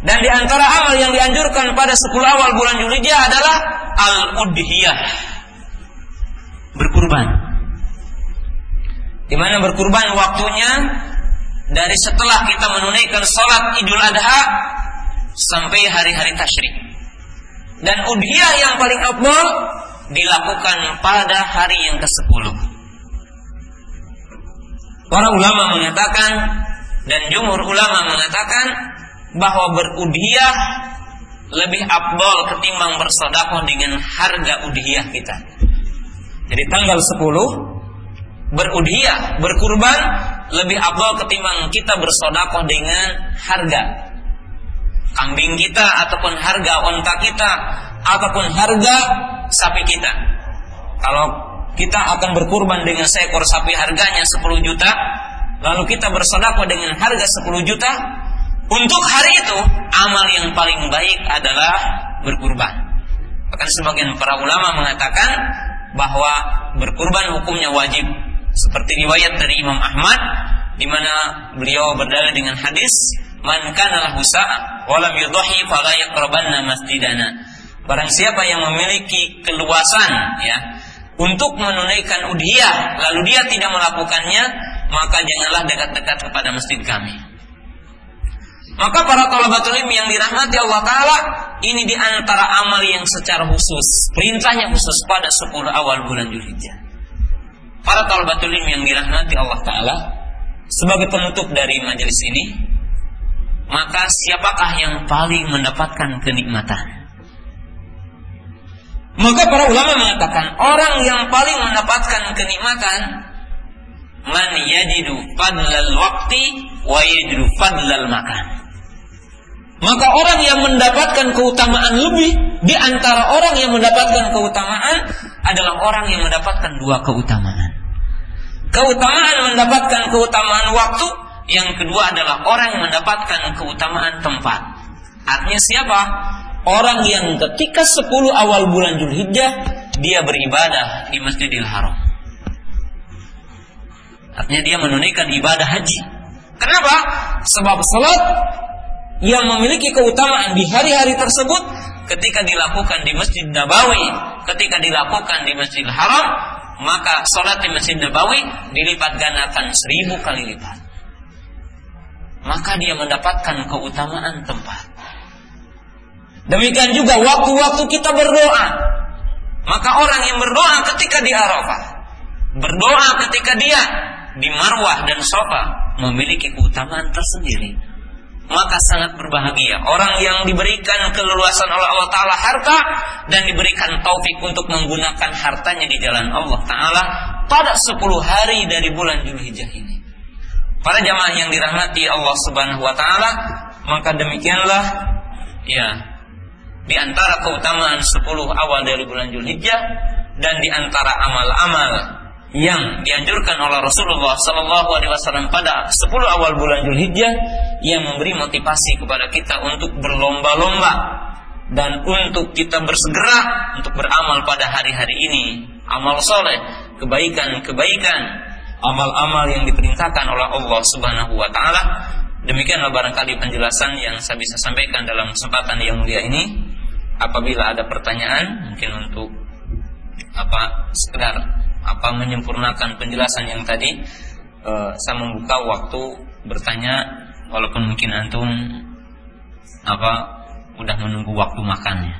dan di antara amal yang dianjurkan pada 10 awal bulan Julhijjah adalah al-udhiyah. Berkurban. Di mana berkurban waktunya dari setelah kita menunaikan sholat Idul Adha sampai hari-hari tasyrik. Dan udhiyah yang paling abdul dilakukan pada hari yang ke-10. Para ulama mengatakan dan jumhur ulama mengatakan bahwa berudhiyah lebih abdol ketimbang bersodakoh dengan harga udhiyah kita. Jadi tanggal 10 berudhiyah, berkurban lebih abdol ketimbang kita bersodakoh dengan harga kambing kita ataupun harga onta kita ataupun harga sapi kita. Kalau kita akan berkurban dengan seekor sapi harganya 10 juta, lalu kita bersodakoh dengan harga 10 juta, untuk hari itu amal yang paling baik adalah berkurban. Bahkan sebagian para ulama mengatakan bahwa berkurban hukumnya wajib. Seperti riwayat dari Imam Ahmad di mana beliau berdalil dengan hadis man kana lahu sa'a wa lam yudhi fala yaqrabanna masjidana. Barang siapa yang memiliki keluasan ya untuk menunaikan udhiyah lalu dia tidak melakukannya maka janganlah dekat-dekat kepada masjid kami. Maka para talabatul ilmi yang dirahmati Allah Ta'ala Ini di antara amal yang secara khusus Perintahnya khusus pada 10 awal bulan Julhijjah Para talabatul ilmi yang dirahmati Allah Ta'ala Sebagai penutup dari majelis ini Maka siapakah yang paling mendapatkan kenikmatan? Maka para ulama mengatakan Orang yang paling mendapatkan kenikmatan Man yajidu fadlal waqti Wa yajidu fadlal makan maka orang yang mendapatkan keutamaan lebih di antara orang yang mendapatkan keutamaan adalah orang yang mendapatkan dua keutamaan. Keutamaan mendapatkan keutamaan waktu, yang kedua adalah orang yang mendapatkan keutamaan tempat. Artinya siapa? Orang yang ketika 10 awal bulan Julhijjah dia beribadah di Masjidil Haram. Artinya dia menunaikan ibadah haji. Kenapa? Sebab salat yang memiliki keutamaan di hari-hari tersebut ketika dilakukan di Masjid Nabawi, ketika dilakukan di Masjidil Haram, maka sholat di Masjid Nabawi dilipat gandakan seribu kali lipat. Maka dia mendapatkan keutamaan tempat. Demikian juga waktu-waktu kita berdoa. Maka orang yang berdoa ketika di Arafah, berdoa ketika dia di Marwah dan Sofa memiliki keutamaan tersendiri maka sangat berbahagia. Orang yang diberikan keleluasan oleh Allah Ta'ala harta dan diberikan taufik untuk menggunakan hartanya di jalan Allah Ta'ala pada 10 hari dari bulan Julhijjah ini. Para jamaah yang dirahmati Allah Subhanahu wa taala, maka demikianlah ya di antara keutamaan 10 awal dari bulan Julhijjah dan di antara amal-amal yang dianjurkan oleh Rasulullah Sallallahu Alaihi Wasallam pada 10 awal bulan Zulhijjah yang memberi motivasi kepada kita untuk berlomba-lomba dan untuk kita bersegera untuk beramal pada hari-hari ini. Amal soleh kebaikan-kebaikan amal-amal yang diperintahkan oleh Allah Subhanahu Wa Taala. Demikianlah barangkali penjelasan yang saya bisa sampaikan dalam kesempatan yang mulia ini. Apabila ada pertanyaan mungkin untuk apa sekedar apa menyempurnakan penjelasan yang tadi e, saya membuka waktu bertanya walaupun mungkin antum apa udah menunggu waktu makannya.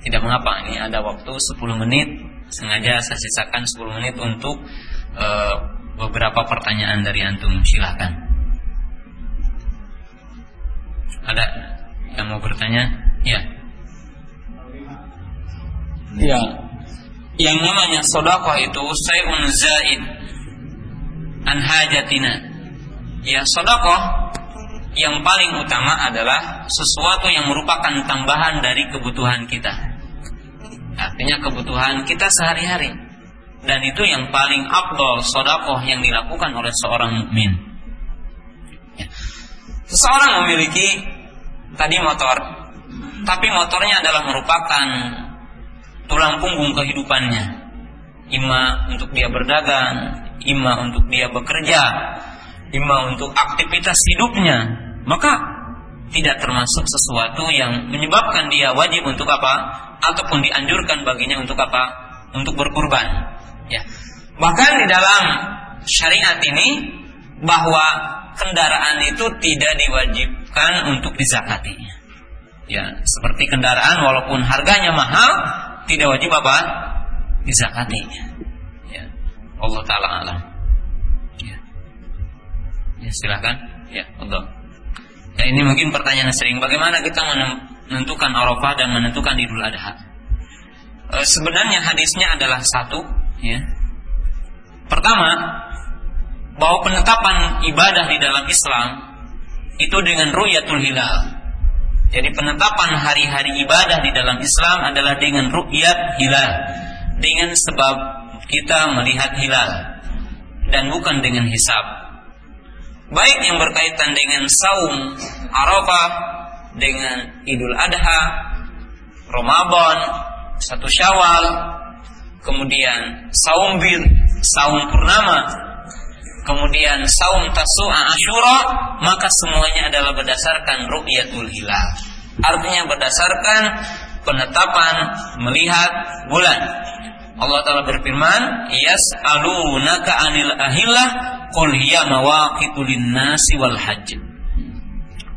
Tidak mengapa ini ada waktu 10 menit sengaja saya sisakan 10 menit untuk e, beberapa pertanyaan dari antum silahkan ada yang mau bertanya? Ya. Ya yang namanya sodakoh itu sayun zaid an hajatina. Ya sodakoh yang paling utama adalah sesuatu yang merupakan tambahan dari kebutuhan kita. Artinya kebutuhan kita sehari-hari. Dan itu yang paling abdol sodakoh yang dilakukan oleh seorang mukmin. Ya. Seseorang memiliki tadi motor, tapi motornya adalah merupakan tulang punggung kehidupannya. Ima untuk dia berdagang, ima untuk dia bekerja, ima untuk aktivitas hidupnya. Maka tidak termasuk sesuatu yang menyebabkan dia wajib untuk apa ataupun dianjurkan baginya untuk apa untuk berkurban ya bahkan di dalam syariat ini bahwa kendaraan itu tidak diwajibkan untuk dizakati ya seperti kendaraan walaupun harganya mahal tidak wajib apa? Dizakati. Ya. Allah taala alam. Ya. Ya silakan. Ya, Allah. Ya ini mungkin pertanyaan sering bagaimana kita menentukan Arafah dan menentukan Idul Adha. E, sebenarnya hadisnya adalah satu, ya. Pertama, bahwa penetapan ibadah di dalam Islam itu dengan ru'yatul hilal. Jadi penetapan hari-hari ibadah di dalam Islam adalah dengan ru'yat hilal. Dengan sebab kita melihat hilal. Dan bukan dengan hisab. Baik yang berkaitan dengan saum Arafah, dengan Idul Adha, Ramadan, satu Syawal, kemudian saum bir, saum purnama, kemudian saum tasu'a asyura maka semuanya adalah berdasarkan ru'yatul hilal artinya berdasarkan penetapan melihat bulan Allah Ta'ala berfirman yas'alunaka anil ahillah qul hiya mawaqitu linnasi wal hajj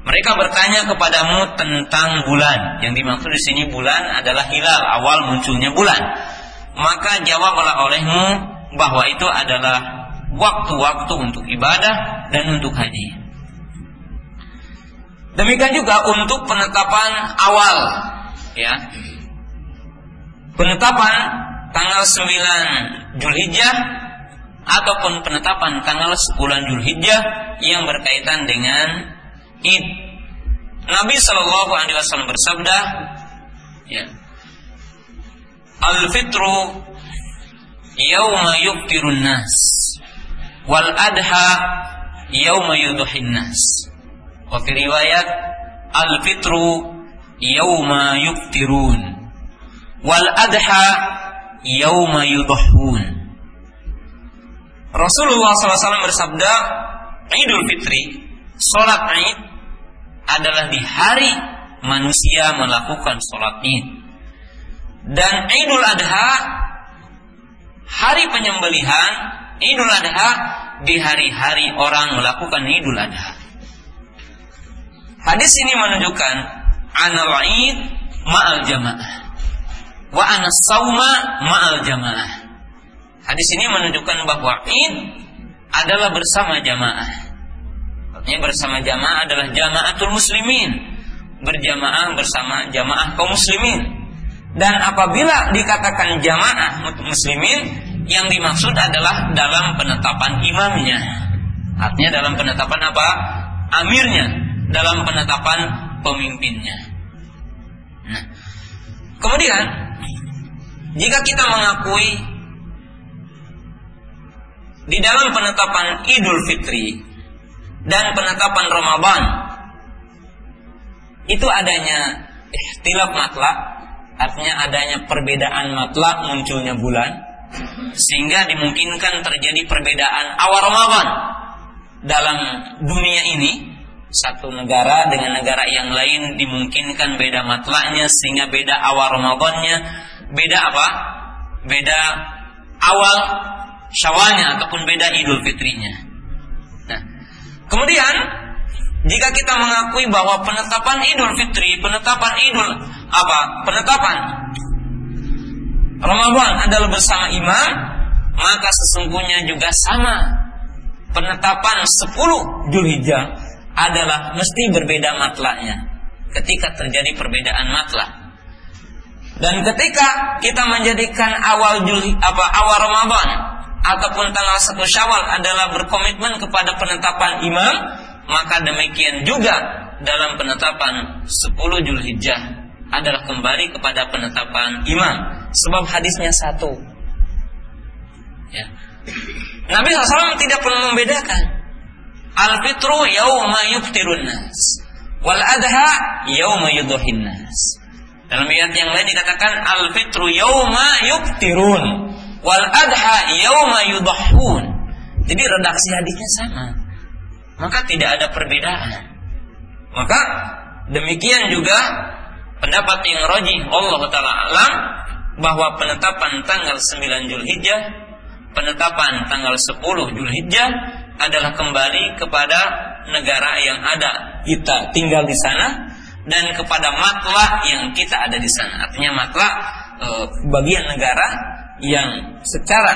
mereka bertanya kepadamu tentang bulan. Yang dimaksud di sini bulan adalah hilal, awal munculnya bulan. Maka jawablah olehmu bahwa itu adalah waktu-waktu untuk ibadah dan untuk haji. Demikian juga untuk penetapan awal ya. Penetapan tanggal 9 Julhijjah ataupun penetapan tanggal 10 Julhijjah yang berkaitan dengan Id. Nabi Shallallahu alaihi wasallam bersabda ya. Al-fitru yauma yuftirun nas wal adha yauma yudhin nas. Wa fi riwayat al fitru yauma yuftirun wal adha yauma yudhun. Rasulullah SAW bersabda, Idul Fitri, sholat Id adalah di hari manusia melakukan sholat Id. Dan Idul Adha, hari penyembelihan Idul Adha di hari-hari orang melakukan Idul Adha. Hadis ini menunjukkan anal Id ma'al jamaah wa anas sauma ma'al jamaah. Hadis ini menunjukkan bahwa Id adalah bersama jamaah. Artinya bersama jamaah adalah jamaatul muslimin. Berjamaah bersama jamaah kaum muslimin. Dan apabila dikatakan jamaah muslimin, yang dimaksud adalah dalam penetapan imamnya. Artinya dalam penetapan apa? Amirnya, dalam penetapan pemimpinnya. Nah, kemudian jika kita mengakui di dalam penetapan Idul Fitri dan penetapan Ramadan itu adanya ikhtilaf matlak artinya adanya perbedaan matlak munculnya bulan sehingga dimungkinkan terjadi perbedaan awal Ramadan dalam dunia ini. Satu negara dengan negara yang lain dimungkinkan beda matlaknya sehingga beda awal Ramadannya. Beda apa? Beda awal syawalnya ataupun beda idul fitrinya. Kemudian jika kita mengakui bahwa penetapan Idul Fitri, penetapan Idul apa? Penetapan Ramadan adalah bersama imam, maka sesungguhnya juga sama. Penetapan 10 Julhijjah adalah mesti berbeda matlaknya ketika terjadi perbedaan matlak. Dan ketika kita menjadikan awal Jul apa awal Ramadan ataupun tanggal satu Syawal adalah berkomitmen kepada penetapan imam, maka demikian juga dalam penetapan 10 Julhijjah adalah kembali kepada penetapan imam sebab hadisnya satu. Ya. Nabi SAW tidak pernah membedakan Al-fitru yauma yuftirun nas wal adha yauma yudhin nas. Dalam ayat yang lain dikatakan al-fitru yauma yuftirun wal adha yauma. Jadi redaksi hadisnya sama. Maka tidak ada perbedaan. Maka demikian juga pendapat yang roji Allah taala alam bahwa penetapan tanggal 9 Julhijjah, penetapan tanggal 10 Julhijjah adalah kembali kepada negara yang ada kita tinggal di sana dan kepada matla yang kita ada di sana. Artinya matla e, bagian negara yang secara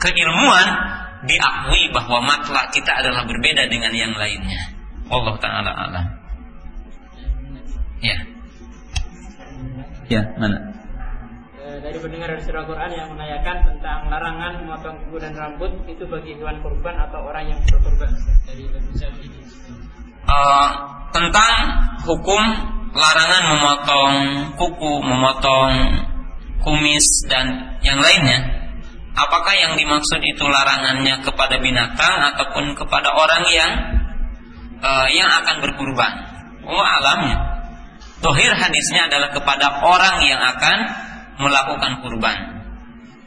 keilmuan diakui bahwa matlak kita adalah berbeda dengan yang lainnya. Allah taala alam. Ya, mana? Eh, dari pendengar dari surah Quran yang menanyakan tentang larangan memotong kuku dan rambut itu bagi hewan kurban atau orang yang berkurban dari uh, tentang hukum larangan memotong kuku, memotong kumis dan yang lainnya. Apakah yang dimaksud itu larangannya kepada binatang ataupun kepada orang yang uh, yang akan berkurban? Oh alamnya tohir hadisnya adalah kepada orang yang akan melakukan kurban.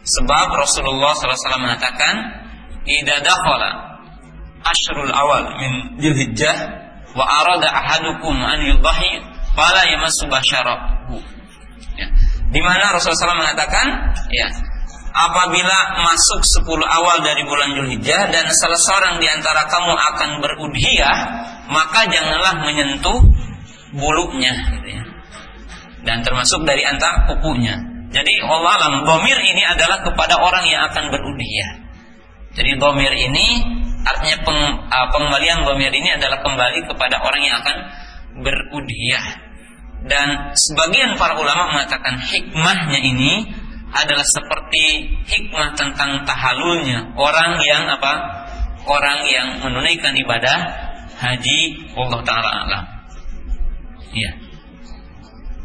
Sebab Rasulullah SAW mengatakan idza dakhala ashrul awal min dzulhijjah wa arada ahadukum an yudhi fala yamassu basyarahu ya. Di mana Rasulullah SAW mengatakan, ya, apabila masuk 10 awal dari bulan Julhijjah dan salah seorang di antara kamu akan berudhiyah, maka janganlah menyentuh bulunya, gitu ya. Dan termasuk dari antara kukunya. Jadi Allah alam domir ini adalah kepada orang yang akan berudhiyah. Jadi domir ini artinya peng, uh, pengembalian domir ini adalah kembali kepada orang yang akan berudhiyah dan sebagian para ulama mengatakan hikmahnya ini adalah seperti hikmah tentang tahalulnya orang yang apa orang yang menunaikan ibadah haji Allah taala alam iya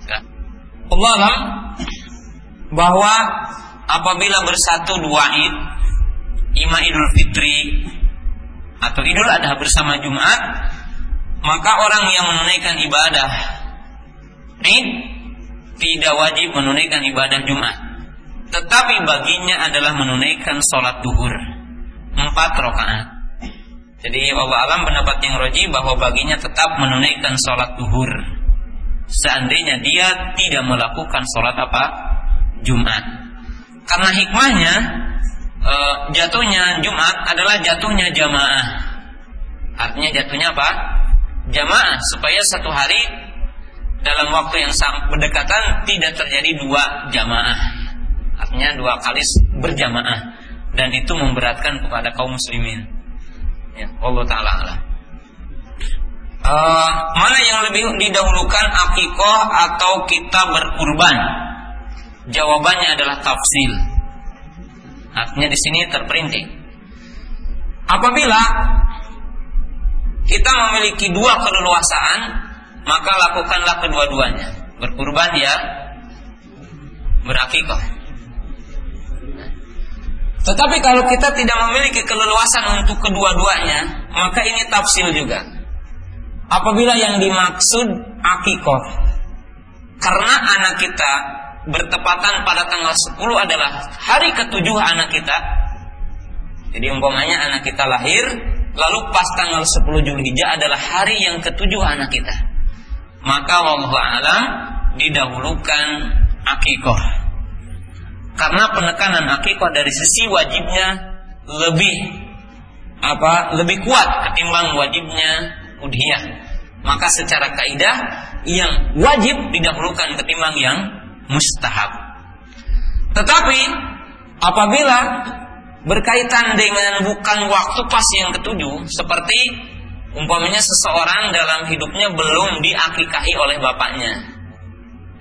ya. Allah alam bahwa apabila bersatu dua id ima idul fitri atau idul adha bersama Jumat maka orang yang menunaikan ibadah Id tidak wajib menunaikan ibadah Jumat. Tetapi baginya adalah menunaikan sholat duhur. Empat rakaat. Jadi Allah alam pendapat yang roji bahwa baginya tetap menunaikan sholat duhur. Seandainya dia tidak melakukan sholat apa? Jumat. Karena hikmahnya e, jatuhnya Jumat adalah jatuhnya jamaah. Artinya jatuhnya apa? Jamaah supaya satu hari dalam waktu yang berdekatan tidak terjadi dua jamaah. Artinya dua kali berjamaah dan itu memberatkan kepada kaum muslimin. Ya, Allah taala uh, mana yang lebih didahulukan akikoh atau kita berkurban? Jawabannya adalah tafsil. Artinya di sini terperinci. Apabila kita memiliki dua keleluasaan, maka lakukanlah kedua-duanya. Berkurban ya, berakikoh. Tetapi kalau kita tidak memiliki keleluasan untuk kedua-duanya, maka ini tafsil juga. Apabila yang dimaksud akikoh, karena anak kita bertepatan pada tanggal 10 adalah hari ketujuh anak kita. Jadi umpamanya anak kita lahir, lalu pas tanggal 10 Julhijjah adalah hari yang ketujuh anak kita. Maka wallahu alam didahulukan akikoh. Karena penekanan akikoh dari sisi wajibnya lebih apa lebih kuat ketimbang wajibnya udhiyah. Maka secara kaidah yang wajib didahulukan ketimbang yang mustahab. Tetapi apabila berkaitan dengan bukan waktu pas yang ketujuh seperti umpamanya seseorang dalam hidupnya belum diakikahi oleh bapaknya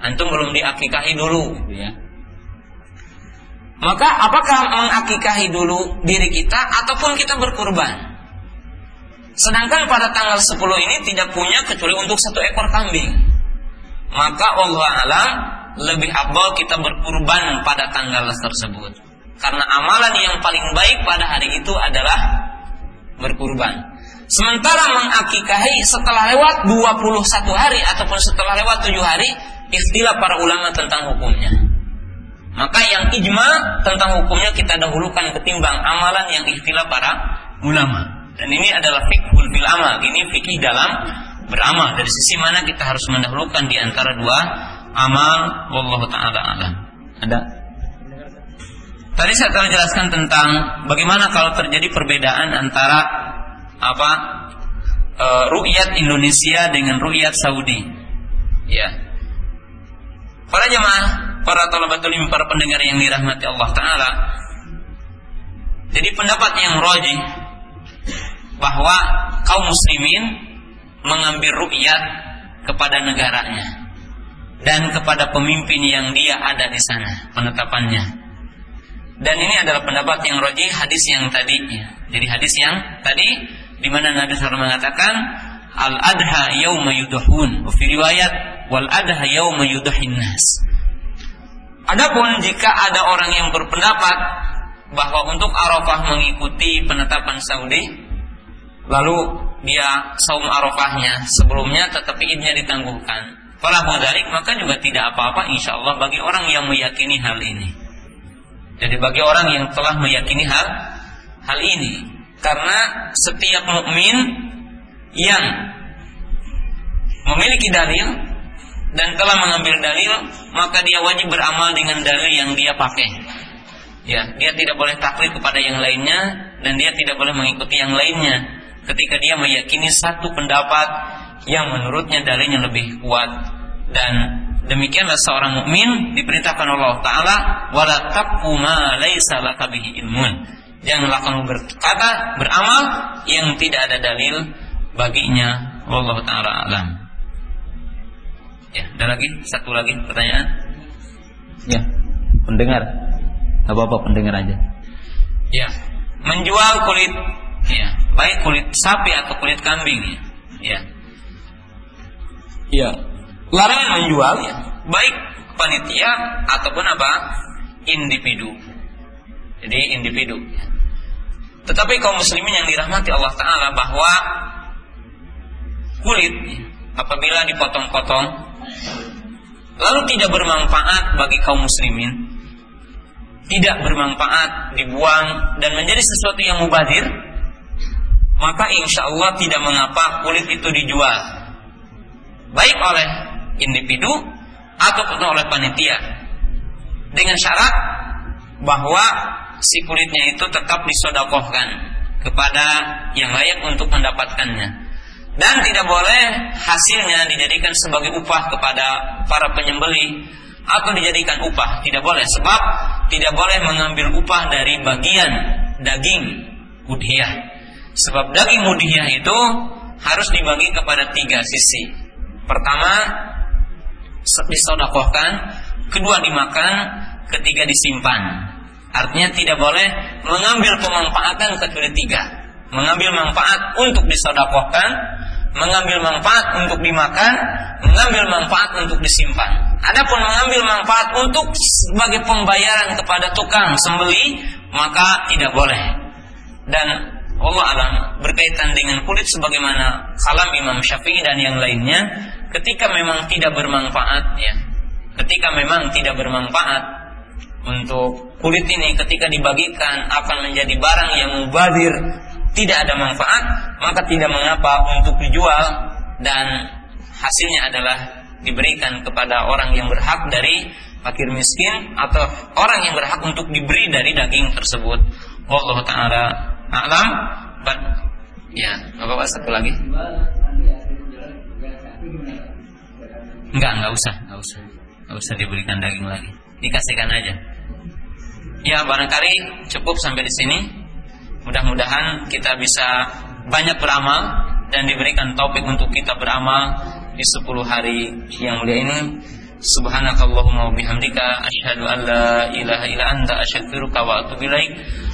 antum belum diakikahi dulu gitu ya. Maka apakah mengakikahi dulu diri kita ataupun kita berkurban? Sedangkan pada tanggal 10 ini tidak punya kecuali untuk satu ekor kambing. Maka Allah alam lebih abal kita berkurban pada tanggal tersebut. Karena amalan yang paling baik pada hari itu adalah berkurban. Sementara mengakikahi setelah lewat 21 hari ataupun setelah lewat 7 hari istilah para ulama tentang hukumnya. Maka yang ijma tentang hukumnya kita dahulukan ketimbang amalan yang istilah para ulama. Dan ini adalah fikhul bil amal. Ini fikih dalam beramal. Dari sisi mana kita harus mendahulukan di antara dua amal. Wallahu taala alam. Ada? Tadi saya telah jelaskan tentang bagaimana kalau terjadi perbedaan antara apa e, ru'yat Indonesia dengan ru'yat Saudi. Ya. Para jemaah, para talabatul para pendengar yang dirahmati Allah Ta'ala Jadi pendapat yang rojih Bahwa kaum muslimin Mengambil rukyat kepada negaranya Dan kepada pemimpin yang dia ada di sana Penetapannya. Dan ini adalah pendapat yang rojih hadis yang tadi. Jadi hadis yang tadi di mana Nabi SAW mengatakan al adha yauma yuduhun fi riwayat wal adha yauma yudahin nas. Adapun jika ada orang yang berpendapat bahwa untuk Arafah mengikuti penetapan Saudi, lalu dia saum Arafahnya sebelumnya tetapi idnya ditangguhkan. Kalau mudalik maka juga tidak apa-apa insya Allah bagi orang yang meyakini hal ini. Jadi bagi orang yang telah meyakini hal hal ini, karena setiap mukmin yang memiliki dalil dan telah mengambil dalil, maka dia wajib beramal dengan dalil yang dia pakai. Ya, dia tidak boleh taklid kepada yang lainnya dan dia tidak boleh mengikuti yang lainnya ketika dia meyakini satu pendapat yang menurutnya dalilnya lebih kuat dan demikianlah seorang mukmin diperintahkan Allah taala wala taqu ma laisa laka bihi ilmun. Janganlah kamu berkata, beramal yang tidak ada dalil baginya. Allah taala alam. Ya, ada lagi satu lagi pertanyaan? Ya, pendengar. Apa-apa pendengar aja. Ya, menjual kulit ya, baik kulit sapi atau kulit kambing ya. Ya. Ya, larangan menjual ya, baik panitia ataupun apa? individu. Jadi individu. Ya. Tetapi kaum muslimin yang dirahmati Allah taala bahwa kulit apabila dipotong-potong lalu tidak bermanfaat bagi kaum muslimin, tidak bermanfaat, dibuang dan menjadi sesuatu yang mubazir, maka insya Allah tidak mengapa kulit itu dijual, baik oleh individu ataupun oleh panitia, dengan syarat bahwa si kulitnya itu tetap disodakohkan kepada yang layak untuk mendapatkannya. Dan tidak boleh hasilnya dijadikan sebagai upah kepada para penyembeli atau dijadikan upah. Tidak boleh sebab tidak boleh mengambil upah dari bagian daging udhiyah sebab daging udhiyah itu harus dibagi kepada tiga sisi. Pertama, disodakohkan, kedua dimakan, ketiga disimpan. Artinya tidak boleh mengambil pemanfaatan kecuali tiga. Mengambil manfaat untuk disodakohkan, mengambil manfaat untuk dimakan, mengambil manfaat untuk disimpan. Adapun mengambil manfaat untuk sebagai pembayaran kepada tukang sembeli, maka tidak boleh. Dan Allah alam berkaitan dengan kulit sebagaimana kalam Imam Syafi'i dan yang lainnya ketika memang tidak bermanfaat ya ketika memang tidak bermanfaat untuk kulit ini ketika dibagikan akan menjadi barang yang mubadir tidak ada manfaat maka tidak mengapa untuk dijual dan hasilnya adalah diberikan kepada orang yang berhak dari fakir miskin atau orang yang berhak untuk diberi dari daging tersebut. Allah taala alam. But ya apa apa satu lagi. Enggak enggak usah enggak usah. Enggak usah diberikan daging lagi. Dikasihkan aja. Ya barangkali cukup sampai di sini. Mudah-mudahan kita bisa banyak beramal dan diberikan topik untuk kita beramal di 10 hari yang mulia ini. Subhanakallahumma bihamdika asyhadu an la ilaha illa anta astaghfiruka wa atubu ilaik.